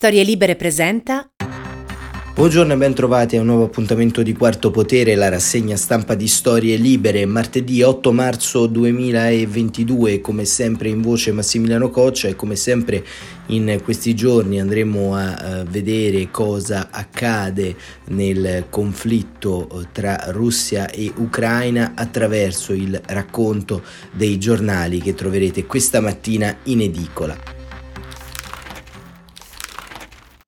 Storie Libere presenta Buongiorno e ben trovati a un nuovo appuntamento di Quarto Potere, la rassegna stampa di Storie Libere, martedì 8 marzo 2022, come sempre in voce Massimiliano Coccia e come sempre in questi giorni andremo a vedere cosa accade nel conflitto eh, tra Russia e Ucraina attraverso il racconto dei giornali che troverete questa mattina in edicola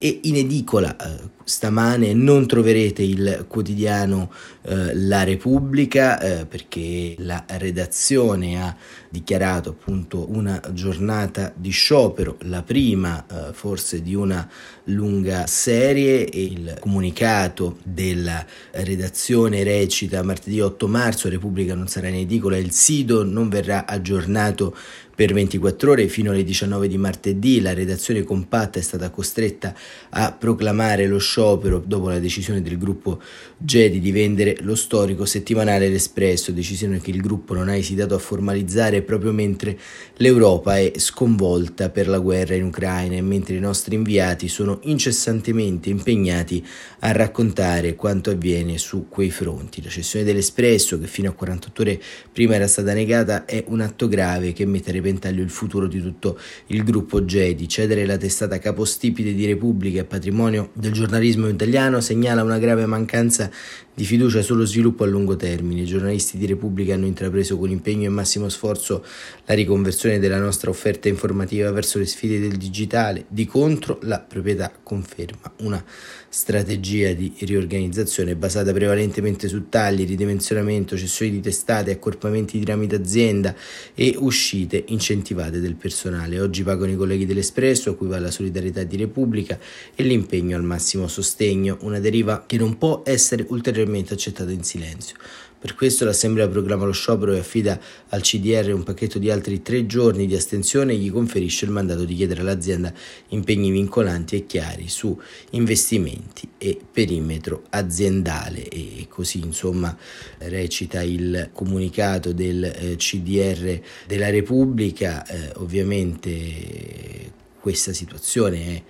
e in edicola eh, stamane non troverete il quotidiano eh, La Repubblica eh, perché la redazione ha dichiarato appunto una giornata di sciopero, la prima eh, forse di una lunga serie. E il comunicato della redazione recita martedì 8 marzo Repubblica non sarà in edicola, il SIDO non verrà aggiornato per 24 ore fino alle 19 di martedì la redazione compatta è stata costretta a proclamare lo sciopero dopo la decisione del gruppo Gedi di vendere lo storico settimanale L'Espresso, decisione che il gruppo non ha esitato a formalizzare proprio mentre l'Europa è sconvolta per la guerra in Ucraina e mentre i nostri inviati sono incessantemente impegnati a raccontare quanto avviene su quei fronti. La cessione dell'Espresso, che fino a 48 ore prima era stata negata, è un atto grave che mette repentaglio il futuro di tutto il gruppo Gedi. Cedere la testata capostipite di Repubblica e patrimonio del giornalismo italiano segnala una grave mancanza di fiducia sullo sviluppo a lungo termine. I giornalisti di Repubblica hanno intrapreso con impegno e massimo sforzo la riconversione della nostra offerta informativa verso le sfide del digitale. Di contro, la proprietà conferma una strategia di riorganizzazione basata prevalentemente su tagli, ridimensionamento, cessioni di testate, accorpamenti di rami d'azienda e uscite incentivate del personale. Oggi pagano i colleghi dell'Espresso, a cui va la solidarietà di Repubblica e l'impegno al massimo sostegno, una deriva che non può essere ulteriormente accettata in silenzio. Per questo l'Assemblea proclama lo sciopero e affida al CDR un pacchetto di altri tre giorni di astensione e gli conferisce il mandato di chiedere all'azienda impegni vincolanti e chiari su investimenti e perimetro aziendale e così insomma recita il comunicato del eh, CDR della Repubblica. Eh, ovviamente questa situazione è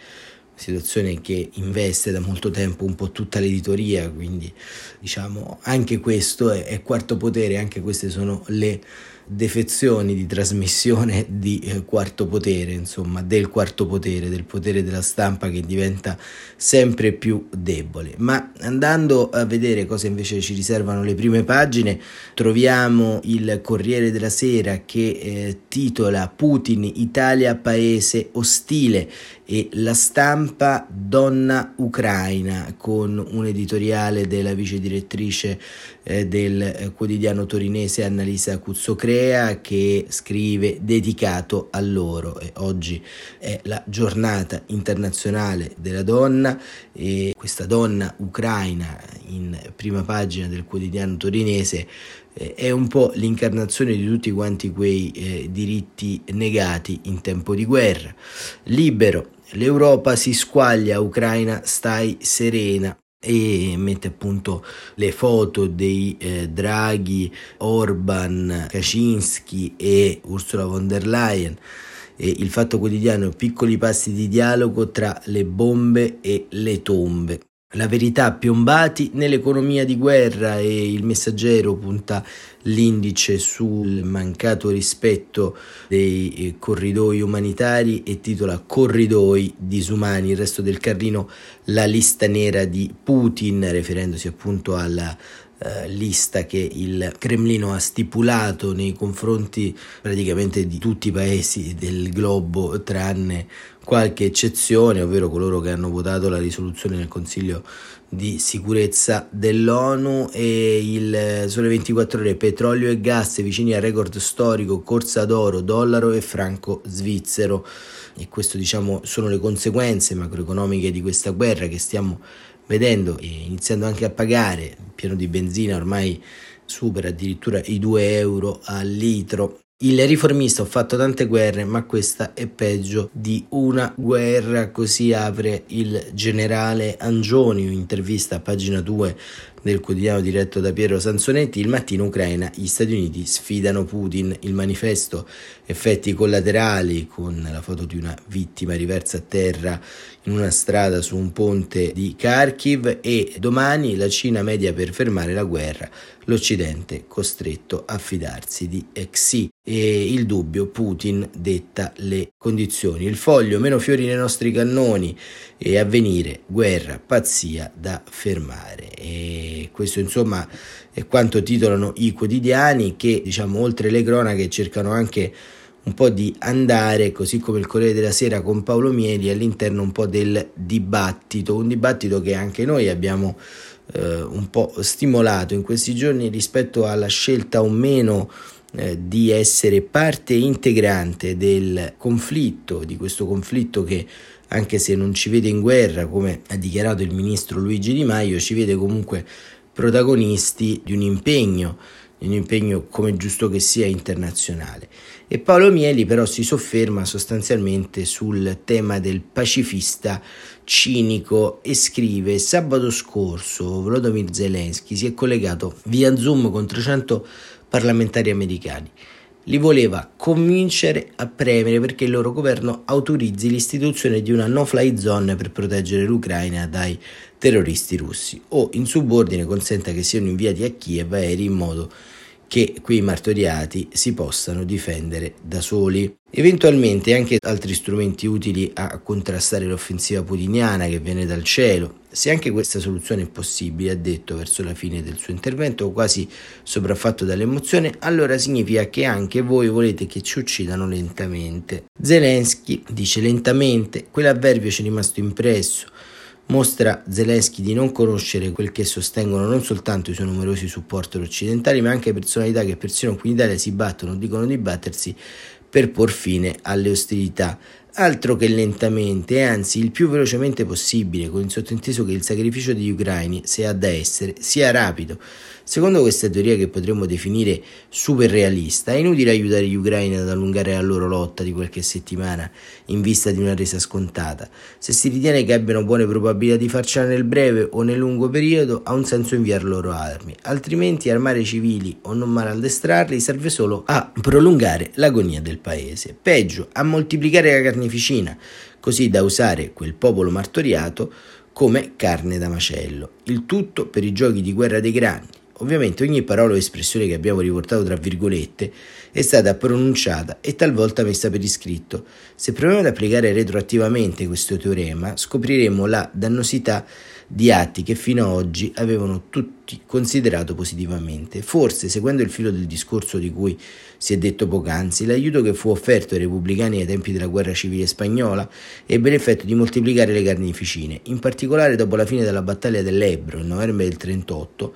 situazione che investe da molto tempo un po' tutta l'editoria, quindi diciamo anche questo è, è quarto potere, anche queste sono le defezioni di trasmissione di eh, quarto potere, insomma, del quarto potere, del potere della stampa che diventa sempre più debole. Ma andando a vedere cosa invece ci riservano le prime pagine, troviamo il Corriere della Sera che eh, titola Putin, Italia paese ostile e la stampa Donna Ucraina con un editoriale della vice direttrice eh, del quotidiano torinese Annalisa Cuzzocrea che scrive dedicato a loro. E oggi è la giornata internazionale della donna. E questa donna ucraina in prima pagina del quotidiano torinese eh, è un po' l'incarnazione di tutti quanti quei eh, diritti negati in tempo di guerra. Libero L'Europa si squaglia, Ucraina stai serena e mette appunto le foto dei eh, Draghi, Orban, Kaczynski e Ursula von der Leyen. E il fatto quotidiano piccoli passi di dialogo tra le bombe e le tombe la verità piombati nell'economia di guerra e il messaggero punta l'indice sul mancato rispetto dei eh, corridoi umanitari e titola Corridoi disumani, il resto del carrino la lista nera di Putin, riferendosi appunto alla eh, lista che il Cremlino ha stipulato nei confronti praticamente di tutti i paesi del globo tranne qualche eccezione, ovvero coloro che hanno votato la risoluzione nel Consiglio di sicurezza dell'ONU e il Sole 24 ore petrolio e gas vicini al record storico, corsa d'oro, dollaro e franco svizzero e questo diciamo sono le conseguenze macroeconomiche di questa guerra che stiamo vedendo e iniziando anche a pagare, il pieno di benzina ormai supera addirittura i 2 euro al litro. Il riformista ho fatto tante guerre, ma questa è peggio di una guerra, così apre il generale Angioni, intervista a pagina 2 del quotidiano diretto da Piero Sansonetti, il mattino Ucraina, gli Stati Uniti sfidano Putin, il manifesto effetti collaterali con la foto di una vittima riversa a terra in una strada su un ponte di Kharkiv e domani la Cina media per fermare la guerra, l'Occidente costretto a fidarsi di Xi e il dubbio Putin detta le condizioni. Il foglio meno fiori nei nostri cannoni e avvenire guerra pazzia da fermare. E questo insomma è quanto titolano i quotidiani che diciamo oltre le cronache cercano anche un po' di andare, così come il Corriere della Sera con Paolo Mieli, all'interno un po' del dibattito, un dibattito che anche noi abbiamo eh, un po' stimolato in questi giorni rispetto alla scelta o meno eh, di essere parte integrante del conflitto, di questo conflitto che anche se non ci vede in guerra, come ha dichiarato il ministro Luigi Di Maio, ci vede comunque protagonisti di un impegno un impegno come giusto che sia internazionale. E Paolo Mieli però si sofferma sostanzialmente sul tema del pacifista cinico e scrive sabato scorso Volodymyr Zelensky si è collegato via Zoom con 300 parlamentari americani. Li voleva convincere a premere perché il loro governo autorizzi l'istituzione di una no-fly zone per proteggere l'Ucraina dai terroristi russi o in subordine consenta che siano inviati a Kiev aerei in modo che quei martoriati si possano difendere da soli. Eventualmente anche altri strumenti utili a contrastare l'offensiva putiniana che viene dal cielo. Se anche questa soluzione è possibile, ha detto verso la fine del suo intervento, quasi sopraffatto dall'emozione, allora significa che anche voi volete che ci uccidano lentamente. Zelensky dice lentamente, quell'avverbio ci è rimasto impresso mostra Zelensky di non conoscere quel che sostengono non soltanto i suoi numerosi supporter occidentali, ma anche personalità che persino qui in Italia si battono dicono di battersi per por fine alle ostilità altro che lentamente, anzi il più velocemente possibile, con il sottinteso che il sacrificio degli ucraini, se ha da essere, sia rapido. Secondo questa teoria che potremmo definire super realista, è inutile aiutare gli ucraini ad allungare la loro lotta di qualche settimana in vista di una resa scontata. Se si ritiene che abbiano buone probabilità di farcela nel breve o nel lungo periodo, ha un senso inviare loro armi, altrimenti armare i civili o non male addestrarli serve solo a prolungare l'agonia del paese. Peggio, a moltiplicare la carne carneficina, così da usare quel popolo martoriato come carne da macello. Il tutto per i giochi di guerra dei grandi. Ovviamente ogni parola o espressione che abbiamo riportato tra virgolette è stata pronunciata e talvolta messa per iscritto. Se proviamo ad applicare retroattivamente questo teorema, scopriremo la dannosità di atti che fino ad oggi avevano tutti considerato positivamente. Forse, seguendo il filo del discorso di cui si è detto poc'anzi, l'aiuto che fu offerto ai repubblicani ai tempi della guerra civile spagnola ebbe l'effetto di moltiplicare le carneficine, in particolare dopo la fine della battaglia dell'Ebro, il novembre del 38,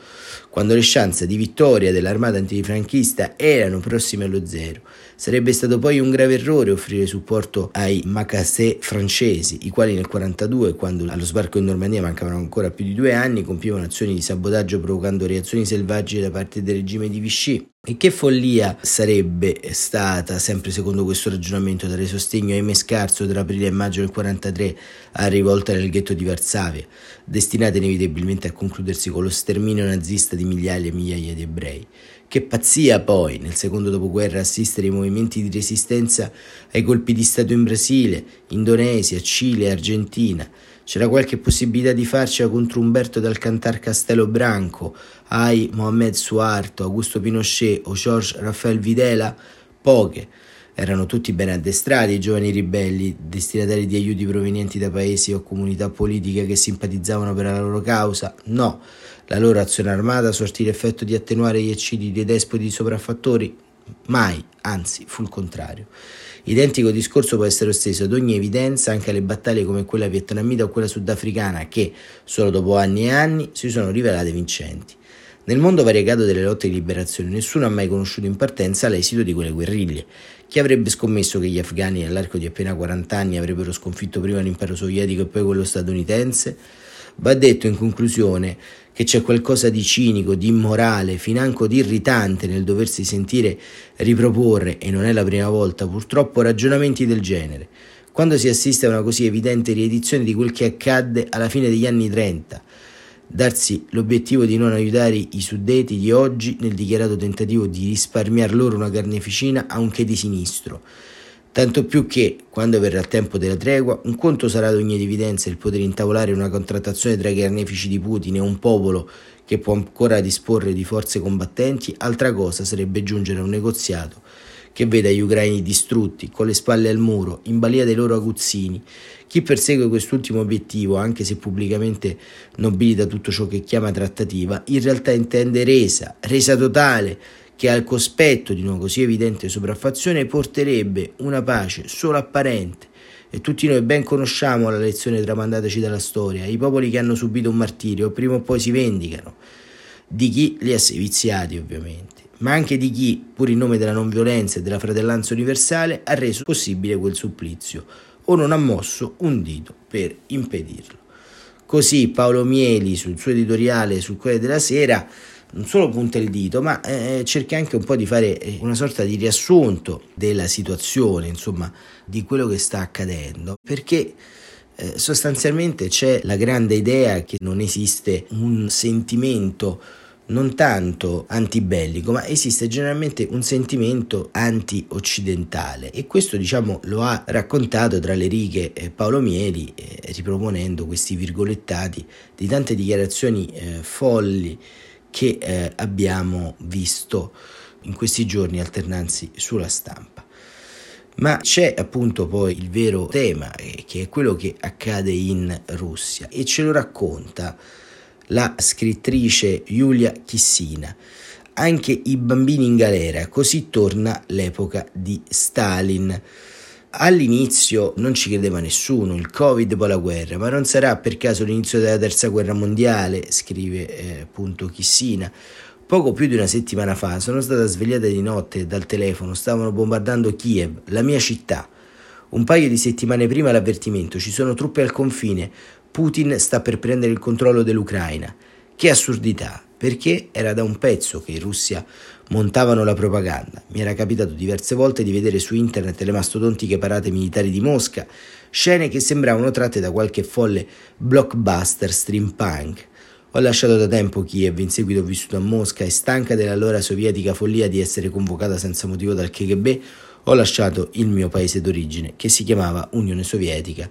quando le chance di vittoria dell'armata antifranchista erano prossime allo zero. Sarebbe stato poi un grave errore offrire supporto ai Macassè francesi, i quali nel 42, quando allo sbarco in Normandia mancavano ancora più di due anni, compivano azioni di sabotaggio provocando reazioni selvagge da parte del regime di Vichy. E che follia sarebbe stata, sempre secondo questo ragionamento, dare sostegno a Aimé Scarso tra aprile e maggio del 43 a rivolta nel ghetto di Varsavia, destinata inevitabilmente a concludersi con lo sterminio nazista di migliaia e migliaia di ebrei. Che pazzia poi, nel secondo dopoguerra, assistere ai movimenti di resistenza ai colpi di Stato in Brasile, Indonesia, Cile Argentina. C'era qualche possibilità di farcela contro Umberto dal Cantar Castello Branco, ai Mohamed Suarto, Augusto Pinochet o Georges Raphael Videla? Poche. Erano tutti ben addestrati i giovani ribelli, destinatari di aiuti provenienti da paesi o comunità politiche che simpatizzavano per la loro causa? No. La loro azione armata sortì l'effetto di attenuare gli eccidi dei despoti sopraffattori? Mai, anzi, fu il contrario. Identico discorso può essere esteso ad ogni evidenza anche alle battaglie come quella vietnamita o quella sudafricana che, solo dopo anni e anni, si sono rivelate vincenti. Nel mondo variegato delle lotte di liberazione nessuno ha mai conosciuto in partenza l'esito di quelle guerriglie. Chi avrebbe scommesso che gli afghani nell'arco di appena 40 anni avrebbero sconfitto prima l'impero sovietico e poi quello statunitense? Va detto in conclusione che c'è qualcosa di cinico, di immorale, financo di irritante nel doversi sentire riproporre, e non è la prima volta purtroppo, ragionamenti del genere, quando si assiste a una così evidente riedizione di quel che accadde alla fine degli anni 30. darsi l'obiettivo di non aiutare i suddeti di oggi nel dichiarato tentativo di risparmiare loro una carneficina anche di sinistro. Tanto più che, quando verrà il tempo della tregua, un conto sarà ad ogni evidenza il poter intavolare una contrattazione tra i carnefici di Putin e un popolo che può ancora disporre di forze combattenti, altra cosa sarebbe giungere a un negoziato che veda gli ucraini distrutti, con le spalle al muro, in balia dei loro aguzzini. Chi persegue quest'ultimo obiettivo, anche se pubblicamente nobilita tutto ciò che chiama trattativa, in realtà intende resa, resa totale, che al cospetto di una così evidente sopraffazione porterebbe una pace solo apparente. E tutti noi ben conosciamo la lezione tramandataci dalla storia, i popoli che hanno subito un martirio prima o poi si vendicano, di chi li ha seviziati ovviamente ma anche di chi, pur in nome della non violenza e della fratellanza universale, ha reso possibile quel supplizio o non ha mosso un dito per impedirlo. Così Paolo Mieli sul suo editoriale sul Corriere della Sera non solo punta il dito, ma eh, cerca anche un po' di fare eh, una sorta di riassunto della situazione, insomma, di quello che sta accadendo, perché eh, sostanzialmente c'è la grande idea che non esiste un sentimento non tanto antibellico, ma esiste generalmente un sentimento anti-occidentale. E questo diciamo lo ha raccontato tra le righe eh, Paolo Mieli eh, riproponendo questi virgolettati di tante dichiarazioni eh, folli che eh, abbiamo visto in questi giorni alternanzi sulla stampa. Ma c'è appunto poi il vero tema, eh, che è quello che accade in Russia e ce lo racconta la scrittrice Giulia Chissina. Anche i bambini in galera, così torna l'epoca di Stalin. All'inizio non ci credeva nessuno, il Covid poi la guerra, ma non sarà per caso l'inizio della terza guerra mondiale, scrive eh, appunto Chissina. Poco più di una settimana fa sono stata svegliata di notte dal telefono, stavano bombardando Kiev, la mia città. Un paio di settimane prima l'avvertimento, ci sono truppe al confine, Putin sta per prendere il controllo dell'Ucraina. Che assurdità, perché era da un pezzo che in Russia montavano la propaganda. Mi era capitato diverse volte di vedere su internet le mastodontiche parate militari di Mosca, scene che sembravano tratte da qualche folle blockbuster streampunk. Ho lasciato da tempo Kiev, in seguito ho vissuto a Mosca e stanca dell'allora sovietica follia di essere convocata senza motivo dal KGB, ho lasciato il mio paese d'origine, che si chiamava Unione Sovietica.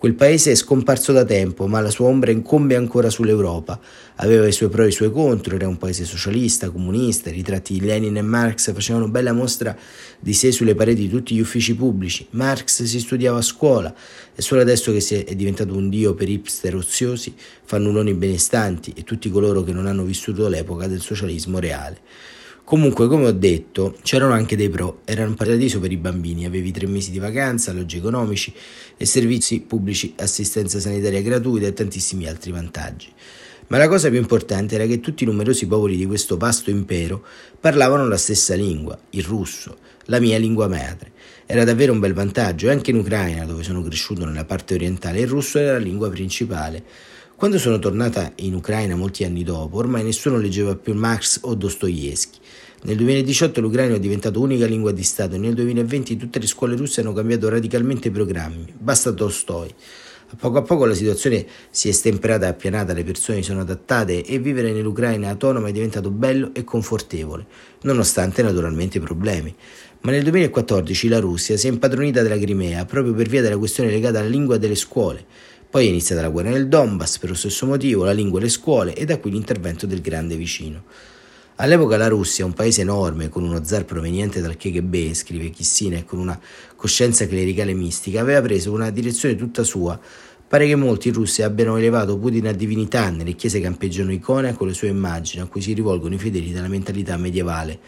Quel paese è scomparso da tempo, ma la sua ombra incombe ancora sull'Europa. Aveva i suoi pro e i suoi contro, era un paese socialista, comunista, i ritratti di Lenin e Marx facevano bella mostra di sé sulle pareti di tutti gli uffici pubblici. Marx si studiava a scuola, è solo adesso che è diventato un dio per hipster oziosi, fannuloni benestanti e tutti coloro che non hanno vissuto l'epoca del socialismo reale. Comunque, come ho detto, c'erano anche dei pro, era un paradiso per i bambini, avevi tre mesi di vacanza, alloggi economici e servizi pubblici, assistenza sanitaria gratuita e tantissimi altri vantaggi. Ma la cosa più importante era che tutti i numerosi popoli di questo vasto impero parlavano la stessa lingua, il russo, la mia lingua madre. Era davvero un bel vantaggio e anche in Ucraina, dove sono cresciuto nella parte orientale, il russo era la lingua principale. Quando sono tornata in Ucraina molti anni dopo, ormai nessuno leggeva più Marx o Dostoevsky. Nel 2018 l'ucraino è diventato unica lingua di Stato e nel 2020 tutte le scuole russe hanno cambiato radicalmente i programmi. Basta Tolstoi. A poco a poco la situazione si è stemperata e appianata, le persone sono adattate e vivere nell'Ucraina autonoma è diventato bello e confortevole, nonostante naturalmente i problemi. Ma nel 2014 la Russia si è impadronita della Crimea proprio per via della questione legata alla lingua delle scuole. Poi è iniziata la guerra nel Donbass per lo stesso motivo, la lingua e le scuole e da qui l'intervento del grande vicino. All'epoca la Russia, un paese enorme con uno zar proveniente dal KGB, scrive Kissina, e con una coscienza clericale mistica, aveva preso una direzione tutta sua. Pare che molti in Russia abbiano elevato Putin a divinità, nelle chiese campeggiano icone con le sue immagini a cui si rivolgono i fedeli della mentalità medievale.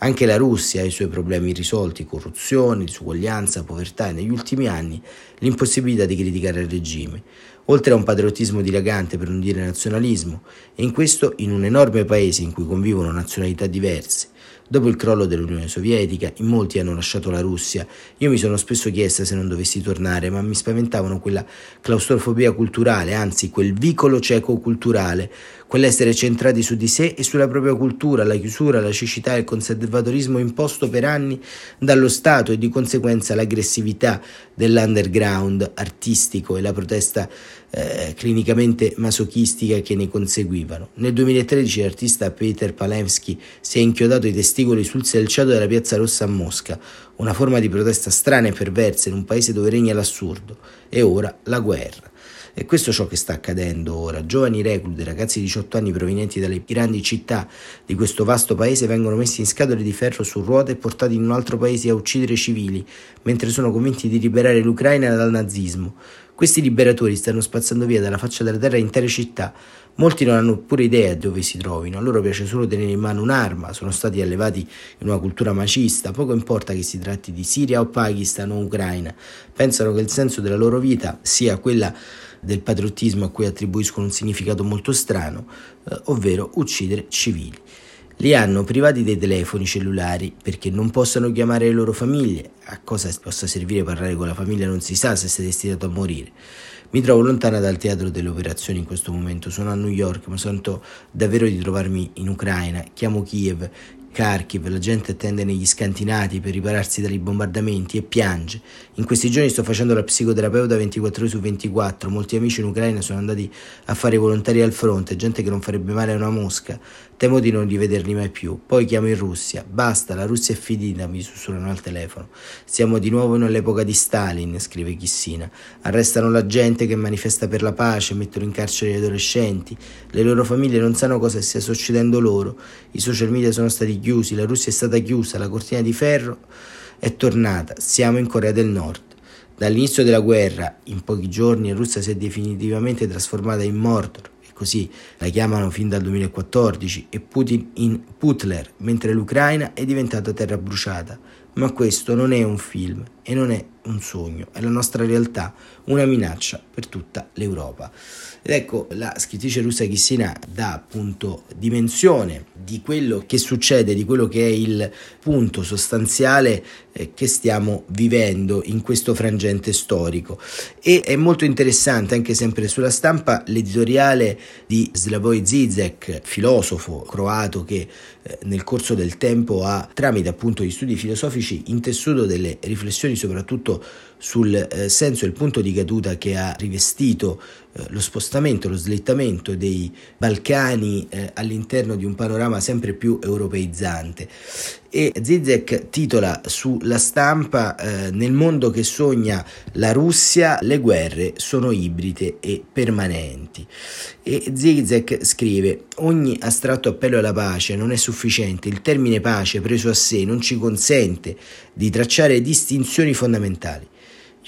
Anche la Russia ha i suoi problemi irrisolti, corruzione, disuguaglianza, povertà e negli ultimi anni l'impossibilità di criticare il regime, oltre a un patriottismo dilagante per non dire nazionalismo, e in questo in un enorme paese in cui convivono nazionalità diverse, Dopo il crollo dell'Unione Sovietica, in molti hanno lasciato la Russia. Io mi sono spesso chiesta se non dovessi tornare, ma mi spaventavano quella claustrofobia culturale, anzi quel vicolo cieco culturale, quell'essere centrati su di sé e sulla propria cultura, la chiusura, la cecità e il conservatorismo imposto per anni dallo Stato e di conseguenza l'aggressività dell'underground artistico e la protesta eh, clinicamente masochistica che ne conseguivano. Nel 2013 l'artista Peter Palevsky si è inchiodato i testicoli sul selciato della Piazza Rossa a Mosca, una forma di protesta strana e perversa in un paese dove regna l'assurdo, e ora la guerra. E questo è ciò che sta accadendo ora. Giovani reclute, ragazzi di 18 anni provenienti dalle grandi città di questo vasto paese vengono messi in scatole di ferro su ruote e portati in un altro paese a uccidere civili, mentre sono convinti di liberare l'Ucraina dal nazismo. Questi liberatori stanno spazzando via dalla faccia della terra intere città. Molti non hanno pure idea dove si trovino, a loro piace solo tenere in mano un'arma, sono stati allevati in una cultura macista, poco importa che si tratti di Siria o Pakistan o Ucraina, pensano che il senso della loro vita sia quella del patriottismo a cui attribuiscono un significato molto strano, eh, ovvero uccidere civili. Li hanno privati dei telefoni cellulari perché non possano chiamare le loro famiglie. A cosa possa servire parlare con la famiglia non si sa se sei destinato a morire. Mi trovo lontana dal teatro delle operazioni in questo momento, sono a New York, ma sento davvero di trovarmi in Ucraina. Chiamo Kiev, Kharkiv, la gente attende negli scantinati per ripararsi dai bombardamenti e piange. In questi giorni sto facendo la psicoterapeuta 24 ore su 24. Molti amici in Ucraina sono andati a fare volontari al fronte, gente che non farebbe male a una mosca. Temo di non rivederli mai più. Poi chiamo in Russia. Basta, la Russia è finita, mi sussurrano al telefono. Siamo di nuovo nell'epoca di Stalin, scrive Chissina. Arrestano la gente che manifesta per la pace, mettono in carcere gli adolescenti. Le loro famiglie non sanno cosa stia succedendo loro. I social media sono stati chiusi, la Russia è stata chiusa, la cortina di ferro è tornata. Siamo in Corea del Nord. Dall'inizio della guerra, in pochi giorni, Russia si è definitivamente trasformata in Mordor così la chiamano fin dal 2014, e Putin in Putler, mentre l'Ucraina è diventata terra bruciata. Ma questo non è un film e non è un sogno, è la nostra realtà, una minaccia per tutta l'Europa. Ed ecco, la scrittrice russa Kissina dà appunto dimensione di quello che succede, di quello che è il punto sostanziale eh, che stiamo vivendo in questo frangente storico. E è molto interessante, anche sempre sulla stampa, l'editoriale di Slavoj Zizek, filosofo croato che eh, nel corso del tempo ha, tramite appunto gli studi filosofici, intessuto delle riflessioni soprattutto sul eh, senso e il punto di caduta che ha rivestito eh, lo spostamento, lo slittamento dei Balcani eh, all'interno di un panorama sempre più europeizzante. E Zizek titola sulla stampa eh, Nel mondo che sogna la Russia, le guerre sono ibride e permanenti. E Zizek scrive: Ogni astratto appello alla pace non è sufficiente, il termine pace preso a sé non ci consente di tracciare distinzioni fondamentali.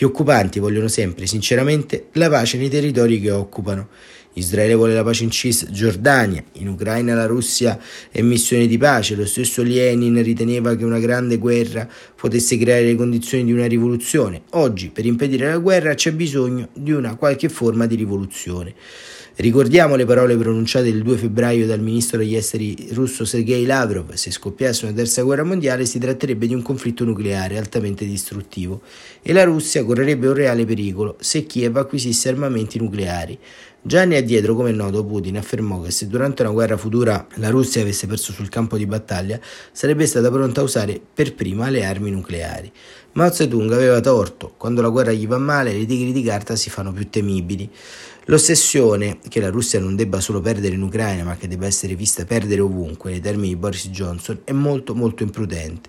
Gli occupanti vogliono sempre, sinceramente, la pace nei territori che occupano. Israele vuole la pace in Cisgiordania, in Ucraina la Russia è missione di pace, lo stesso Lenin riteneva che una grande guerra potesse creare le condizioni di una rivoluzione. Oggi, per impedire la guerra, c'è bisogno di una qualche forma di rivoluzione. Ricordiamo le parole pronunciate il 2 febbraio dal ministro degli esteri russo Sergei Lavrov. Se scoppiasse una terza guerra mondiale si tratterebbe di un conflitto nucleare altamente distruttivo e la Russia correrebbe un reale pericolo se Kiev acquisisse armamenti nucleari. Già anni addietro, come è noto, Putin affermò che se durante una guerra futura la Russia avesse perso sul campo di battaglia, sarebbe stata pronta a usare per prima le armi nucleari. Mao Zedong aveva torto, quando la guerra gli va male le tigri di carta si fanno più temibili. L'ossessione che la Russia non debba solo perdere in Ucraina, ma che debba essere vista perdere ovunque, nei termini di Boris Johnson, è molto molto imprudente.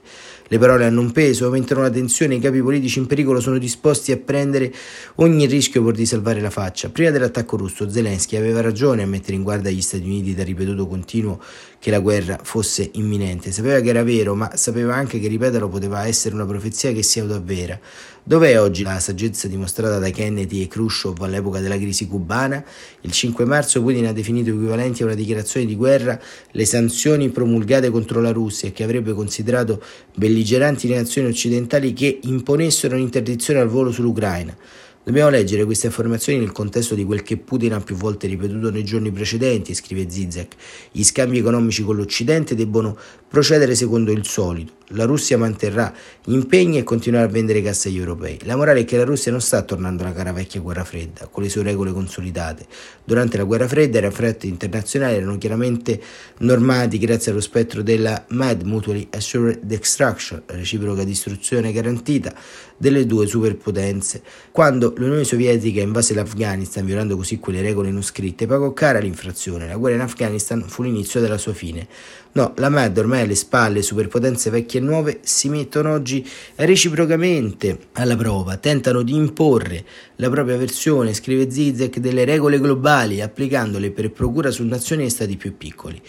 Le parole hanno un peso, aumentano la tensione, i capi politici in pericolo sono disposti a prendere ogni rischio pur di salvare la faccia. Prima dell'attacco russo, Zelensky aveva ragione a mettere in guardia gli Stati Uniti dal ripetuto continuo che la guerra fosse imminente. Sapeva che era vero, ma sapeva anche che ripeterlo poteva essere una profezia che si autoavvera. Dov'è oggi la saggezza dimostrata da Kennedy e Khrushchev all'epoca della crisi cubana? Il 5 marzo Putin ha definito equivalenti a una dichiarazione di guerra le sanzioni promulgate contro la Russia che avrebbe considerato belligeranti le nazioni occidentali che imponessero un'interdizione al volo sull'Ucraina. Dobbiamo leggere queste affermazioni nel contesto di quel che Putin ha più volte ripetuto nei giorni precedenti, scrive Zizek. Gli scambi economici con l'Occidente debbono procedere secondo il solito. La Russia manterrà gli impegni e continuerà a vendere gas agli europei. La morale è che la Russia non sta tornando alla cara vecchia guerra fredda, con le sue regole consolidate. Durante la guerra fredda i raffretti internazionali erano chiaramente normati grazie allo spettro della MAD, Mutually Assured Destruction, reciproca distruzione garantita delle due superpotenze. Quando l'Unione Sovietica invase l'Afghanistan, violando così quelle regole non scritte, pagò cara l'infrazione. La guerra in Afghanistan fu l'inizio della sua fine. No, la MAD ormai alle spalle, superpotenze vecchie nuove si mettono oggi reciprocamente alla prova, tentano di imporre la propria versione, scrive Zizek, delle regole globali, applicandole per procura su nazioni e stati più piccoli.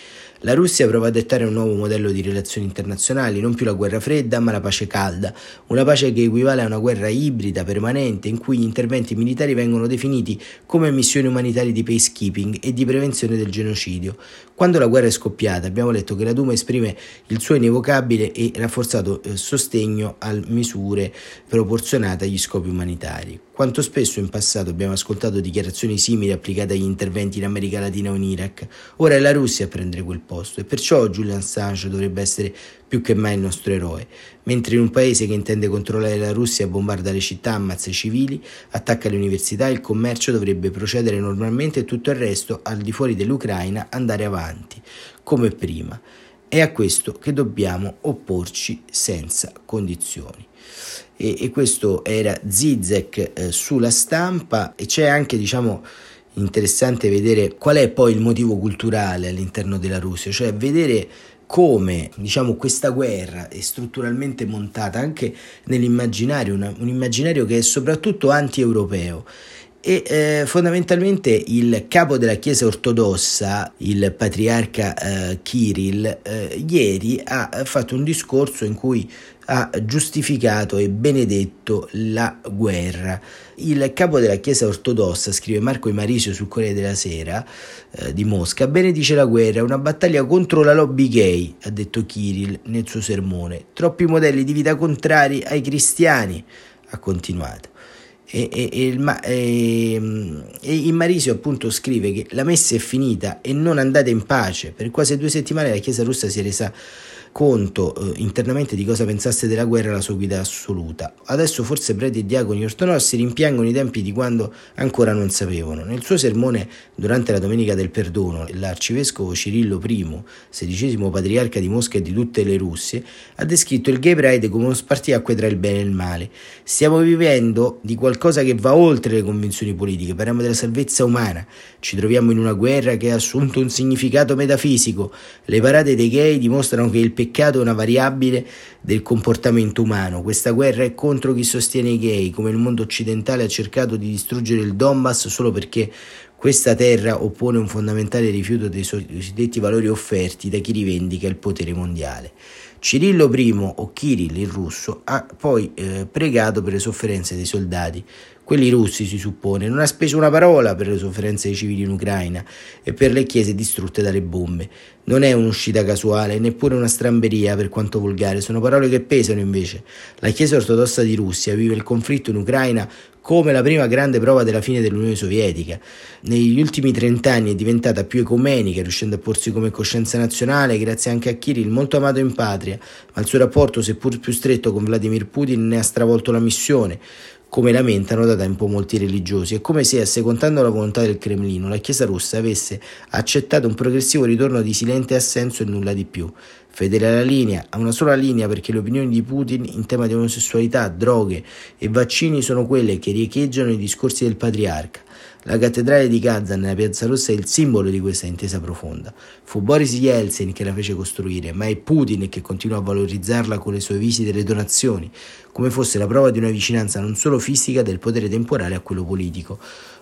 La Russia prova a dettare un nuovo modello di relazioni internazionali, non più la guerra fredda, ma la pace calda, una pace che equivale a una guerra ibrida permanente in cui gli interventi militari vengono definiti come missioni umanitarie di peacekeeping e di prevenzione del genocidio. Quando la guerra è scoppiata, abbiamo letto che la Duma esprime il suo inevocabile e rafforzato eh, sostegno a misure proporzionate agli scopi umanitari. Quanto spesso in passato abbiamo ascoltato dichiarazioni simili applicate agli interventi in America Latina o in Iraq, ora è la Russia a prendere quel posto e perciò Julian Assange dovrebbe essere più che mai il nostro eroe, mentre in un paese che intende controllare la Russia bombarda le città, ammazza i civili, attacca le università, il commercio dovrebbe procedere normalmente e tutto il resto, al di fuori dell'Ucraina, andare avanti, come prima. È a questo che dobbiamo opporci senza condizioni e, e questo era Zizek eh, sulla stampa e c'è anche diciamo interessante vedere qual è poi il motivo culturale all'interno della Russia, cioè vedere come diciamo, questa guerra è strutturalmente montata anche nell'immaginario, una, un immaginario che è soprattutto anti-europeo. E eh, fondamentalmente il capo della Chiesa ortodossa, il patriarca eh, Kirill, eh, ieri ha fatto un discorso in cui ha giustificato e benedetto la guerra. Il capo della Chiesa ortodossa, scrive Marco Imarisio sul Corriere della Sera eh, di Mosca, benedice la guerra, una battaglia contro la lobby gay, ha detto Kirill nel suo sermone. Troppi modelli di vita contrari ai cristiani, ha continuato. E, e, e, il, e, il Marisio appunto scrive che la messa è finita e non andate in pace. Per quasi due settimane la Chiesa russa si è resa conto eh, internamente di cosa pensasse della guerra la sua guida assoluta. Adesso forse preti e diaconi ortodossi rimpiangono i tempi di quando ancora non sapevano. Nel suo sermone durante la Domenica del Perdono, l'arcivescovo Cirillo I, sedicesimo patriarca di Mosca e di tutte le Russie, ha descritto il Gay Pride come uno spartiacque tra il bene e il male. Stiamo vivendo di qualcosa che va oltre le convenzioni politiche, parliamo della salvezza umana. Ci troviamo in una guerra che ha assunto un significato metafisico. Le parate dei gay dimostrano che il peccato è una variabile del comportamento umano. Questa guerra è contro chi sostiene i gay, come il mondo occidentale ha cercato di distruggere il Donbass solo perché questa terra oppone un fondamentale rifiuto dei cosiddetti valori offerti da chi rivendica il potere mondiale. Cirillo I o Kirill il russo ha poi eh, pregato per le sofferenze dei soldati quelli russi, si suppone, non ha speso una parola per le sofferenze dei civili in Ucraina e per le chiese distrutte dalle bombe. Non è un'uscita casuale, neppure una stramberia per quanto volgare, sono parole che pesano invece. La Chiesa ortodossa di Russia vive il conflitto in Ucraina come la prima grande prova della fine dell'Unione Sovietica. Negli ultimi trent'anni è diventata più ecumenica, riuscendo a porsi come coscienza nazionale, grazie anche a Kirill, molto amato in patria, ma il suo rapporto, seppur più stretto con Vladimir Putin, ne ha stravolto la missione come lamentano da tempo molti religiosi. È come se, assecondando la volontà del Cremlino, la Chiesa russa avesse accettato un progressivo ritorno di silente assenso e nulla di più. Fedele alla linea, a una sola linea perché le opinioni di Putin in tema di omosessualità, droghe e vaccini sono quelle che riecheggiano i discorsi del patriarca. La cattedrale di Kazan nella Piazza Rossa è il simbolo di questa intesa profonda. Fu Boris Yeltsin che la fece costruire, ma è Putin che continua a valorizzarla con le sue visite e le donazioni, come fosse la prova di una vicinanza non solo fisica del potere temporale a quello politico.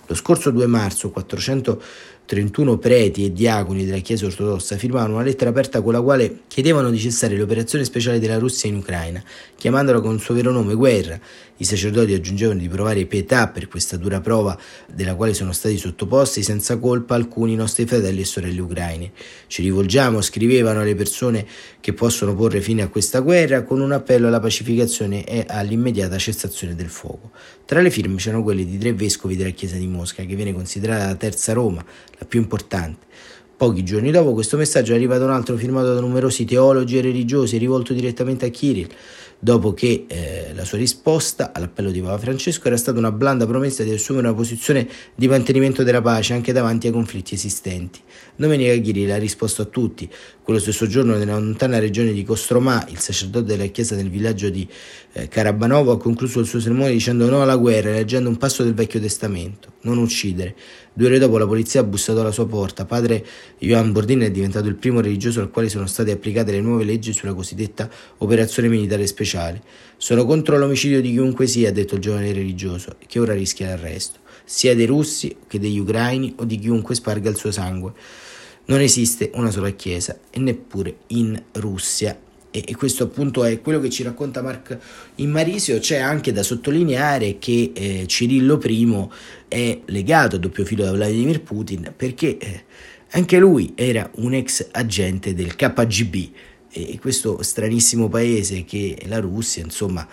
Lo scorso 2 marzo 400 31 preti e diaconi della Chiesa ortodossa firmavano una lettera aperta con la quale chiedevano di cessare le operazioni speciali della Russia in Ucraina, chiamandola con il suo vero nome guerra. I sacerdoti aggiungevano di provare pietà per questa dura prova della quale sono stati sottoposti senza colpa alcuni nostri fratelli e sorelle ucraini. Ci rivolgiamo, scrivevano alle persone che possono porre fine a questa guerra con un appello alla pacificazione e all'immediata cessazione del fuoco. Tra le firme c'erano quelle di tre vescovi della Chiesa di Mosca, che viene considerata la terza Roma, la più importante. Pochi giorni dopo questo messaggio è arrivato un altro firmato da numerosi teologi e religiosi rivolto direttamente a Kirill, dopo che eh, la sua risposta all'appello di Papa Francesco era stata una blanda promessa di assumere una posizione di mantenimento della pace anche davanti ai conflitti esistenti. Domenica Kirill ha risposto a tutti. Quello stesso giorno, nella lontana regione di Kostromà, il sacerdote della chiesa del villaggio di eh, Karabanovo ha concluso il suo sermone dicendo no alla guerra leggendo un passo del Vecchio Testamento, non uccidere. Due ore dopo la polizia ha bussato alla sua porta. Padre Johan Bordin è diventato il primo religioso al quale sono state applicate le nuove leggi sulla cosiddetta operazione militare speciale. Sono contro l'omicidio di chiunque sia, ha detto il giovane religioso, che ora rischia l'arresto, sia dei russi che degli ucraini o di chiunque sparga il suo sangue. Non esiste una sola chiesa e neppure in Russia e questo appunto è quello che ci racconta Mark in Marisio, c'è anche da sottolineare che eh, Cirillo I è legato a doppio filo da Vladimir Putin perché eh, anche lui era un ex agente del KGB e questo stranissimo paese che la Russia, insomma,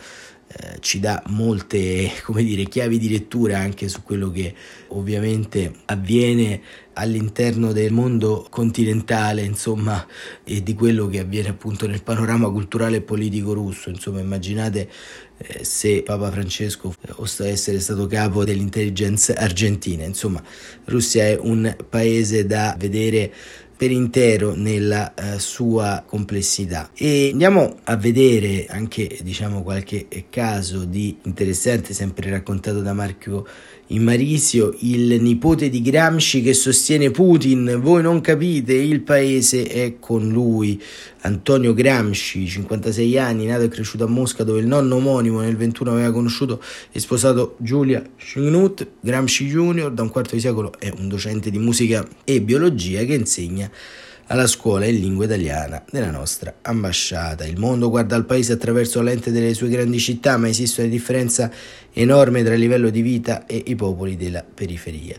eh, ci dà molte come dire, chiavi di lettura anche su quello che ovviamente avviene all'interno del mondo continentale, insomma, e di quello che avviene appunto nel panorama culturale e politico russo. Insomma, immaginate eh, se Papa Francesco possa essere stato capo dell'intelligence argentina. Insomma, Russia è un paese da vedere per intero nella uh, sua complessità. E andiamo a vedere anche diciamo qualche caso di interessante sempre raccontato da Marco in Marisio, il nipote di Gramsci che sostiene Putin, voi non capite, il paese è con lui. Antonio Gramsci, 56 anni, nato e cresciuto a Mosca dove il nonno omonimo nel 21 aveva conosciuto e sposato Giulia Schnut, Gramsci Jr. da un quarto di secolo è un docente di musica e biologia che insegna alla scuola in lingua italiana della nostra ambasciata. Il mondo guarda al paese attraverso lente delle sue grandi città, ma esiste una differenza enorme tra il livello di vita e i popoli della periferia.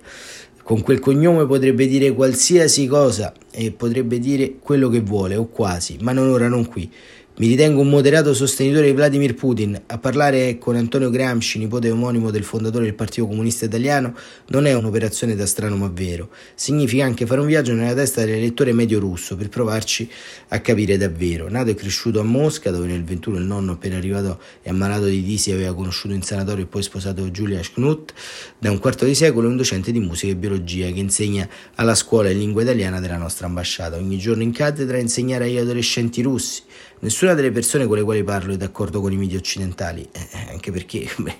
Con quel cognome potrebbe dire qualsiasi cosa e potrebbe dire quello che vuole o quasi, ma non ora, non qui. Mi ritengo un moderato sostenitore di Vladimir Putin. A parlare con Antonio Gramsci, nipote omonimo del fondatore del Partito Comunista Italiano, non è un'operazione da strano ma vero. Significa anche fare un viaggio nella testa dell'elettore medio russo per provarci a capire davvero. Nato e cresciuto a Mosca, dove nel 21 il nonno appena arrivato e ammalato di disi aveva conosciuto in sanatorio e poi sposato Giulia Schnut, da un quarto di secolo è un docente di musica e biologia che insegna alla scuola in lingua italiana della nostra ambasciata. Ogni giorno in cattedra a insegnare agli adolescenti russi. Nessuna delle persone con le quali parlo è d'accordo con i media occidentali, eh, eh anche perché, beh,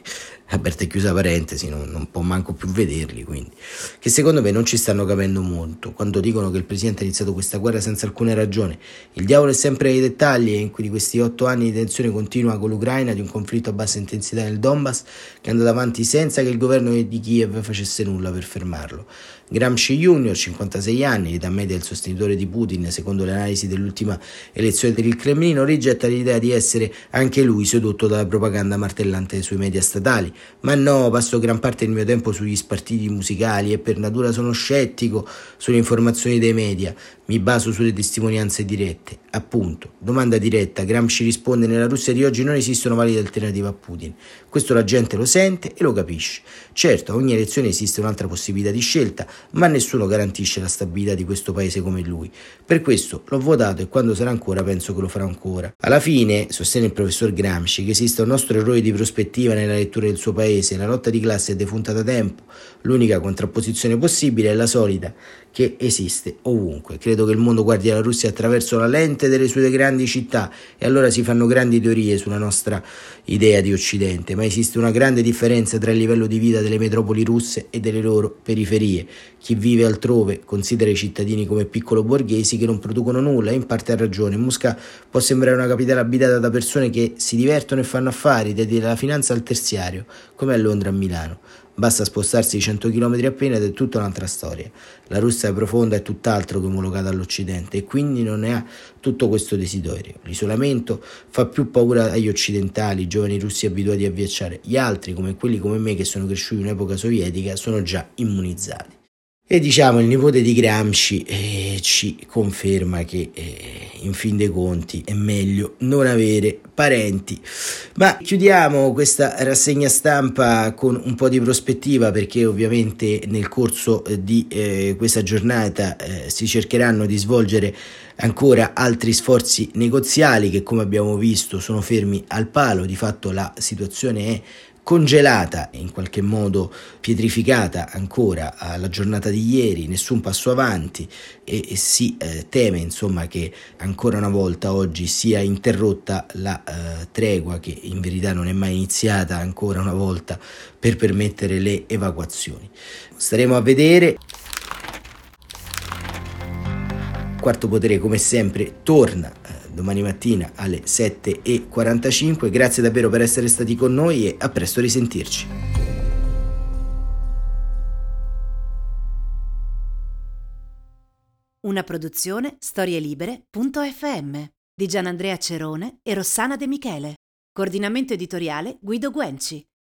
aperta e chiusa parentesi, non, non, può manco più vederli, quindi, che secondo me non ci stanno capendo molto, quando dicono che il Presidente ha iniziato questa guerra senza alcuna ragione. Il diavolo è sempre nei dettagli e in cui di questi otto anni di tensione continua con l'Ucraina, di un conflitto a bassa intensità nel Donbass, che è andato avanti senza che il governo di Kiev facesse nulla per fermarlo. Gramsci Jr., 56 anni, età media del sostenitore di Putin, secondo le analisi dell'ultima elezione del Cremlino, rigetta l'idea di essere anche lui sedotto dalla propaganda martellante sui media statali. Ma no, passo gran parte del mio tempo sugli spartiti musicali e per natura sono scettico sulle informazioni dei media. Mi baso sulle testimonianze dirette. Appunto, domanda diretta, Gramsci risponde nella Russia di oggi non esistono valide alternative a Putin. Questo la gente lo sente e lo capisce. Certo, a ogni elezione esiste un'altra possibilità di scelta, ma nessuno garantisce la stabilità di questo paese come lui. Per questo l'ho votato e quando sarà ancora penso che lo farà ancora. Alla fine, sostiene il professor Gramsci, che esiste un nostro errore di prospettiva nella lettura del suo paese, la lotta di classe è defunta da tempo, l'unica contrapposizione possibile è la solita, che esiste ovunque. Credo che il mondo guardi la Russia attraverso la lente delle sue grandi città e allora si fanno grandi teorie sulla nostra idea di Occidente, ma esiste una grande differenza tra il livello di vita delle metropoli russe e delle loro periferie. Chi vive altrove considera i cittadini come piccolo borghesi che non producono nulla e in parte ha ragione. Mosca può sembrare una capitale abitata da persone che si divertono e fanno affari, dalla finanza al terziario, come a Londra e a Milano basta spostarsi di 100 km appena ed è tutta un'altra storia. La Russia profonda è tutt'altro che omologata all'Occidente e quindi non ne ha tutto questo desiderio. L'isolamento fa più paura agli occidentali, i giovani russi abituati a viaggiare. Gli altri, come quelli come me che sono cresciuti in un'epoca sovietica, sono già immunizzati. E diciamo il nipote di Gramsci eh, ci conferma che eh, in fin dei conti è meglio non avere parenti. Ma chiudiamo questa rassegna stampa con un po' di prospettiva perché ovviamente nel corso eh, di eh, questa giornata eh, si cercheranno di svolgere ancora altri sforzi negoziali che come abbiamo visto sono fermi al palo, di fatto la situazione è congelata e in qualche modo pietrificata ancora alla giornata di ieri, nessun passo avanti e, e si eh, teme insomma che ancora una volta oggi sia interrotta la eh, tregua che in verità non è mai iniziata ancora una volta per permettere le evacuazioni. Staremo a vedere. Quarto potere come sempre torna domani mattina alle 7.45. Grazie davvero per essere stati con noi e a presto risentirci. Una produzione storielibere.fm di Gianandrea Cerone e Rossana De Michele. Coordinamento editoriale Guido Guenci.